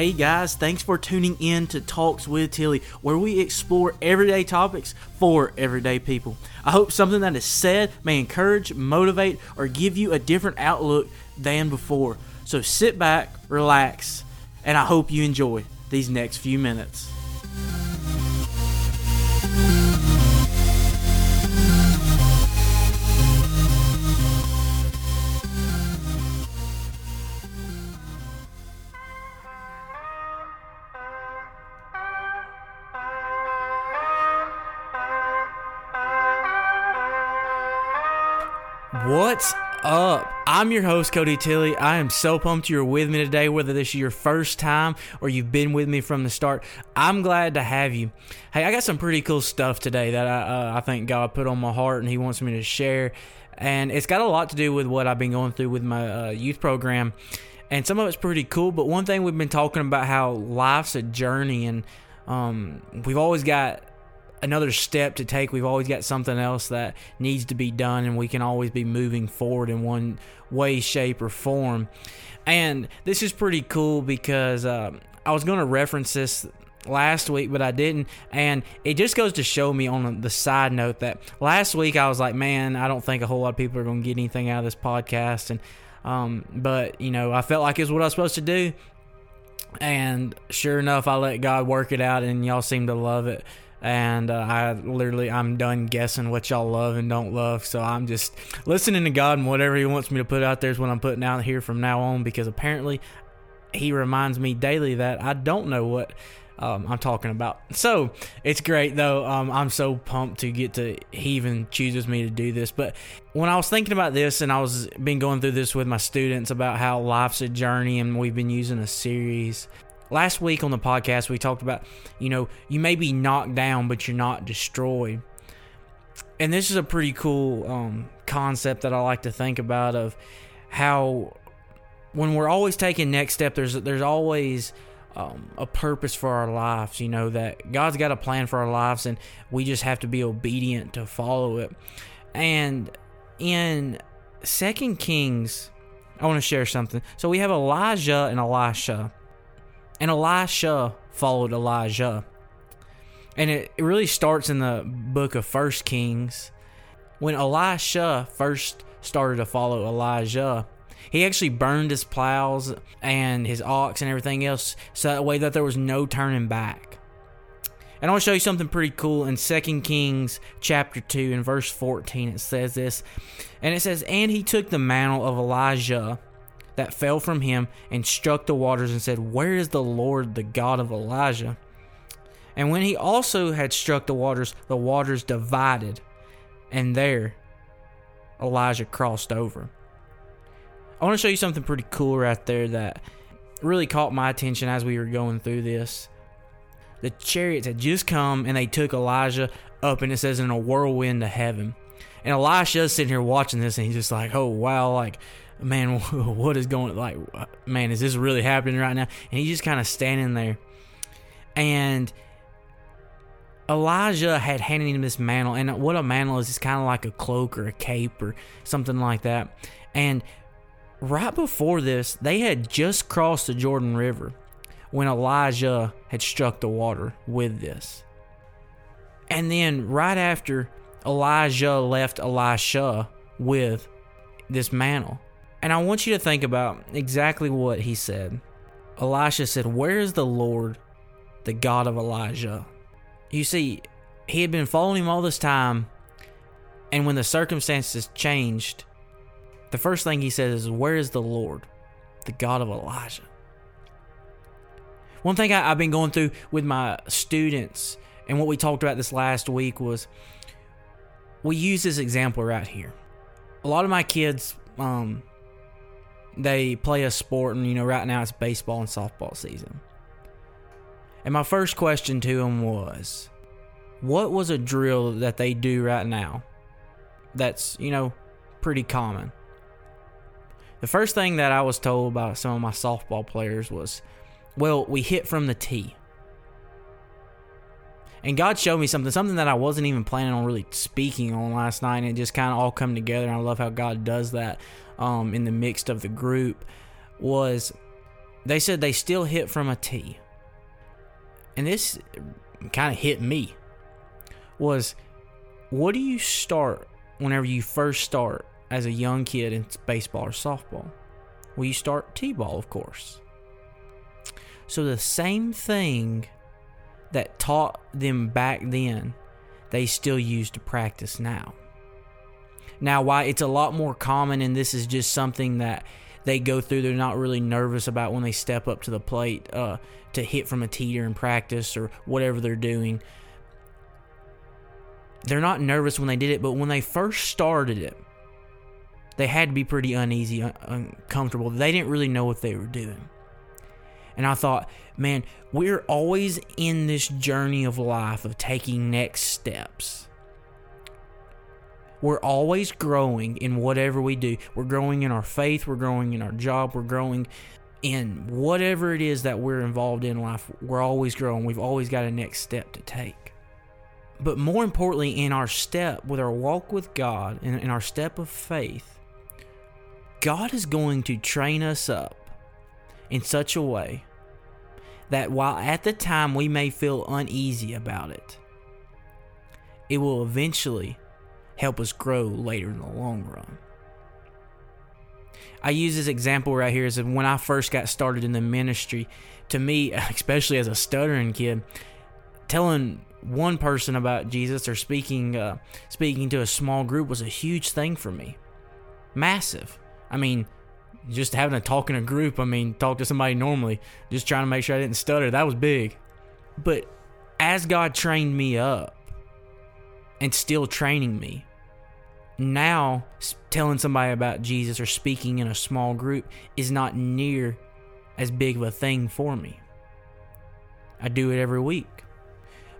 Hey guys, thanks for tuning in to Talks with Tilly, where we explore everyday topics for everyday people. I hope something that is said may encourage, motivate, or give you a different outlook than before. So sit back, relax, and I hope you enjoy these next few minutes. What's up? I'm your host, Cody Tilley. I am so pumped you're with me today, whether this is your first time or you've been with me from the start. I'm glad to have you. Hey, I got some pretty cool stuff today that I, uh, I think God put on my heart and He wants me to share. And it's got a lot to do with what I've been going through with my uh, youth program. And some of it's pretty cool, but one thing we've been talking about how life's a journey and um, we've always got another step to take. We've always got something else that needs to be done, and we can always be moving forward in one way, shape, or form. And this is pretty cool because uh, I was going to reference this last week, but I didn't. And it just goes to show me on the side note that last week I was like, man, I don't think a whole lot of people are going to get anything out of this podcast. And, um, but, you know, I felt like it's what I was supposed to do. And sure enough, I let God work it out, and y'all seem to love it and uh, I literally I'm done guessing what y'all love and don't love. So I'm just listening to God and whatever He wants me to put out there is what I'm putting out here from now on because apparently He reminds me daily that I don't know what. Um, I'm talking about. So it's great though. Um, I'm so pumped to get to he even chooses me to do this. But when I was thinking about this and I was been going through this with my students about how life's a journey and we've been using a series last week on the podcast we talked about you know you may be knocked down but you're not destroyed. And this is a pretty cool um, concept that i like to think about of how when we're always taking next step there's there's always um, a purpose for our lives you know that god's got a plan for our lives and we just have to be obedient to follow it. And in second kings i want to share something. So we have elijah and elisha and Elisha followed Elijah. And it, really starts in the book of First Kings. When Elisha first started to follow Elijah, he actually burned his plows and his ox and everything else so that way that there was no turning back. And I want to show you something pretty cool in 2 Kings chapter 2 and verse 14. It says this. And it says, And he took the mantle of Elijah that fell from him and struck the waters and said, Where is the Lord, the God of Elijah? And when he also had struck the waters, the waters divided, and there Elijah crossed over. I want to show you something pretty cool right there that really caught my attention as we were going through this. The chariots had just come and they took Elijah up, and it says in a whirlwind to heaven. And Elisha's sitting here watching this, and he's just like, "Oh wow!" Like man, what is going like, man, is this really happening right now? And he's just kind of standing there. And Elijah had handed him this mantle, and what a mantle is, it's kind of like a cloak or a cape or something like that. And right before this, they had just crossed the Jordan River when Elijah had struck the water with this. And then right after Elijah left Elisha with this mantle. And I want you to think about exactly what he said. Elisha said, Where is the Lord, the God of Elijah? You see, he had been following him all this time, and when the circumstances changed, the first thing he says is, Where is the Lord, the God of Elijah? One thing I, have been going through with my students, and what we talked about this last week was we use this example right here. A lot of my kids, um, they play a sport, and you know, right now it's baseball and softball season. And my first question to them was, what was a drill that they do right now that's, you know, pretty common? The first thing that I was told by some of my softball players was, well, we hit from the tee. And God showed me something, something that I wasn't even planning on really speaking on last night, and it just kind of all come together. And I love how God does that um, in the mixed of the group. Was they said they still hit from a tee. And this kind of hit me. Was what do you start whenever you first start as a young kid in baseball or softball? Well, you start T ball, of course. So the same thing that taught them back then, they still use to practice now. Now, why it's a lot more common, and this is just something that they go through, they're not really nervous about when they step up to the plate uh, to hit from a teeter in practice or whatever they're doing. They're not nervous when they did it, but when they first started it, they had to be pretty uneasy, un- uncomfortable. They didn't really know what they were doing. And I thought, man, we're always in this journey of life of taking next steps. We're always growing in whatever we do. We're growing in our faith, we're growing in our job, we're growing in whatever it is that we're involved in life. We're always growing. We've always got a next step to take. But more importantly, in our step with our walk with God and in our step of faith, God is going to train us up in such a way that while at the time we may feel uneasy about it, it will eventually help us grow later in the long run. I use this example right here as when I first got started in the ministry. To me, especially as a stuttering kid, telling one person about Jesus or speaking uh, speaking to a small group was a huge thing for me, massive. I mean, just having a talk in a group, I mean, talk to somebody normally, just trying to make sure I didn't stutter, that was big. But as God trained me up and still training me, now telling somebody about Jesus or speaking in a small group is not near as big of a thing for me. I do it every week.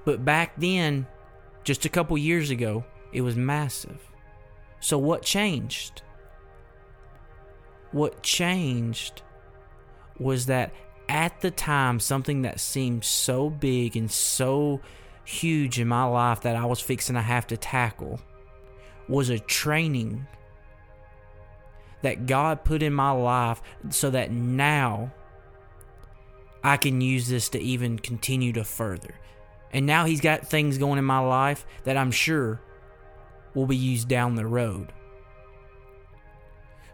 But back then, just a couple years ago, it was massive. So what changed? What changed was that at the time, something that seemed so big and so huge in my life that I was fixing to have to tackle was a training that God put in my life so that now I can use this to even continue to further. And now He's got things going in my life that I'm sure will be used down the road.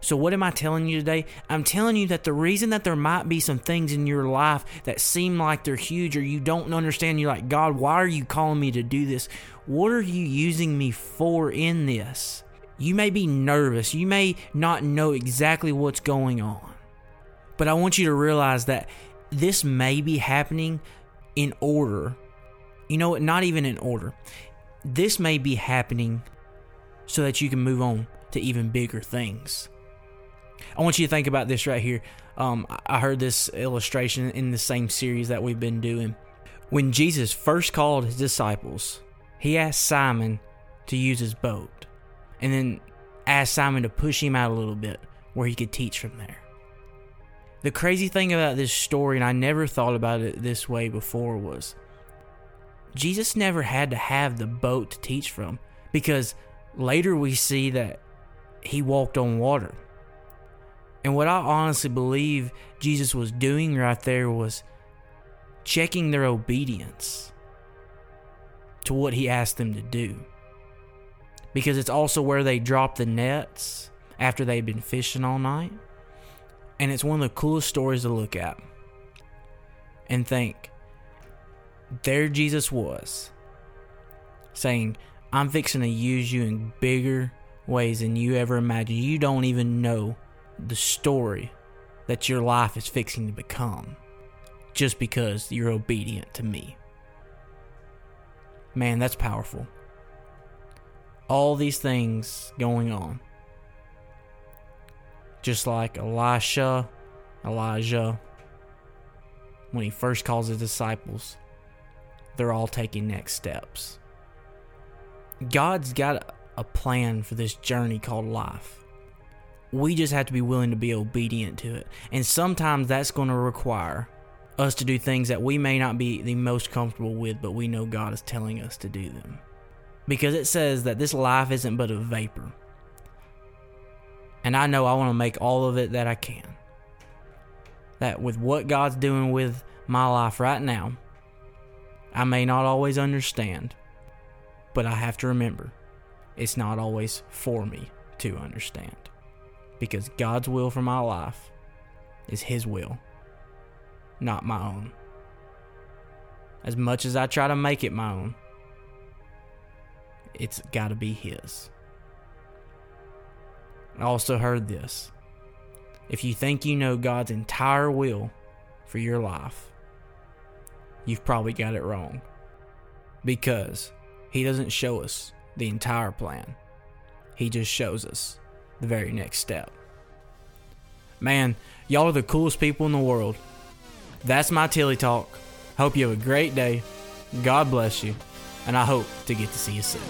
So, what am I telling you today? I'm telling you that the reason that there might be some things in your life that seem like they're huge or you don't understand, you're like, God, why are you calling me to do this? What are you using me for in this? You may be nervous, you may not know exactly what's going on, but I want you to realize that this may be happening in order. You know what? Not even in order. This may be happening so that you can move on to even bigger things. I want you to think about this right here. Um, I heard this illustration in the same series that we've been doing. When Jesus first called his disciples, he asked Simon to use his boat and then asked Simon to push him out a little bit where he could teach from there. The crazy thing about this story, and I never thought about it this way before, was Jesus never had to have the boat to teach from because later we see that he walked on water. And what I honestly believe Jesus was doing right there was checking their obedience to what he asked them to do. Because it's also where they drop the nets after they've been fishing all night. And it's one of the coolest stories to look at and think there Jesus was saying, I'm fixing to use you in bigger ways than you ever imagined. You don't even know the story that your life is fixing to become just because you're obedient to me. Man, that's powerful. All these things going on. Just like Elisha, Elijah, when he first calls his disciples, they're all taking next steps. God's got a plan for this journey called life. We just have to be willing to be obedient to it. And sometimes that's going to require us to do things that we may not be the most comfortable with, but we know God is telling us to do them. Because it says that this life isn't but a vapor. And I know I want to make all of it that I can. that with what God's doing with my life right now, I may not always understand, but I have to remember it's not always for me to understand. Because God's will for my life is His will, not my own. As much as I try to make it my own, it's got to be His. I also heard this. If you think you know God's entire will for your life, you've probably got it wrong. Because He doesn't show us the entire plan, He just shows us the very next step. Man, y'all are the coolest people in the world. That's my Tilly Talk. Hope you have a great day. God bless you, and I hope to get to see you soon.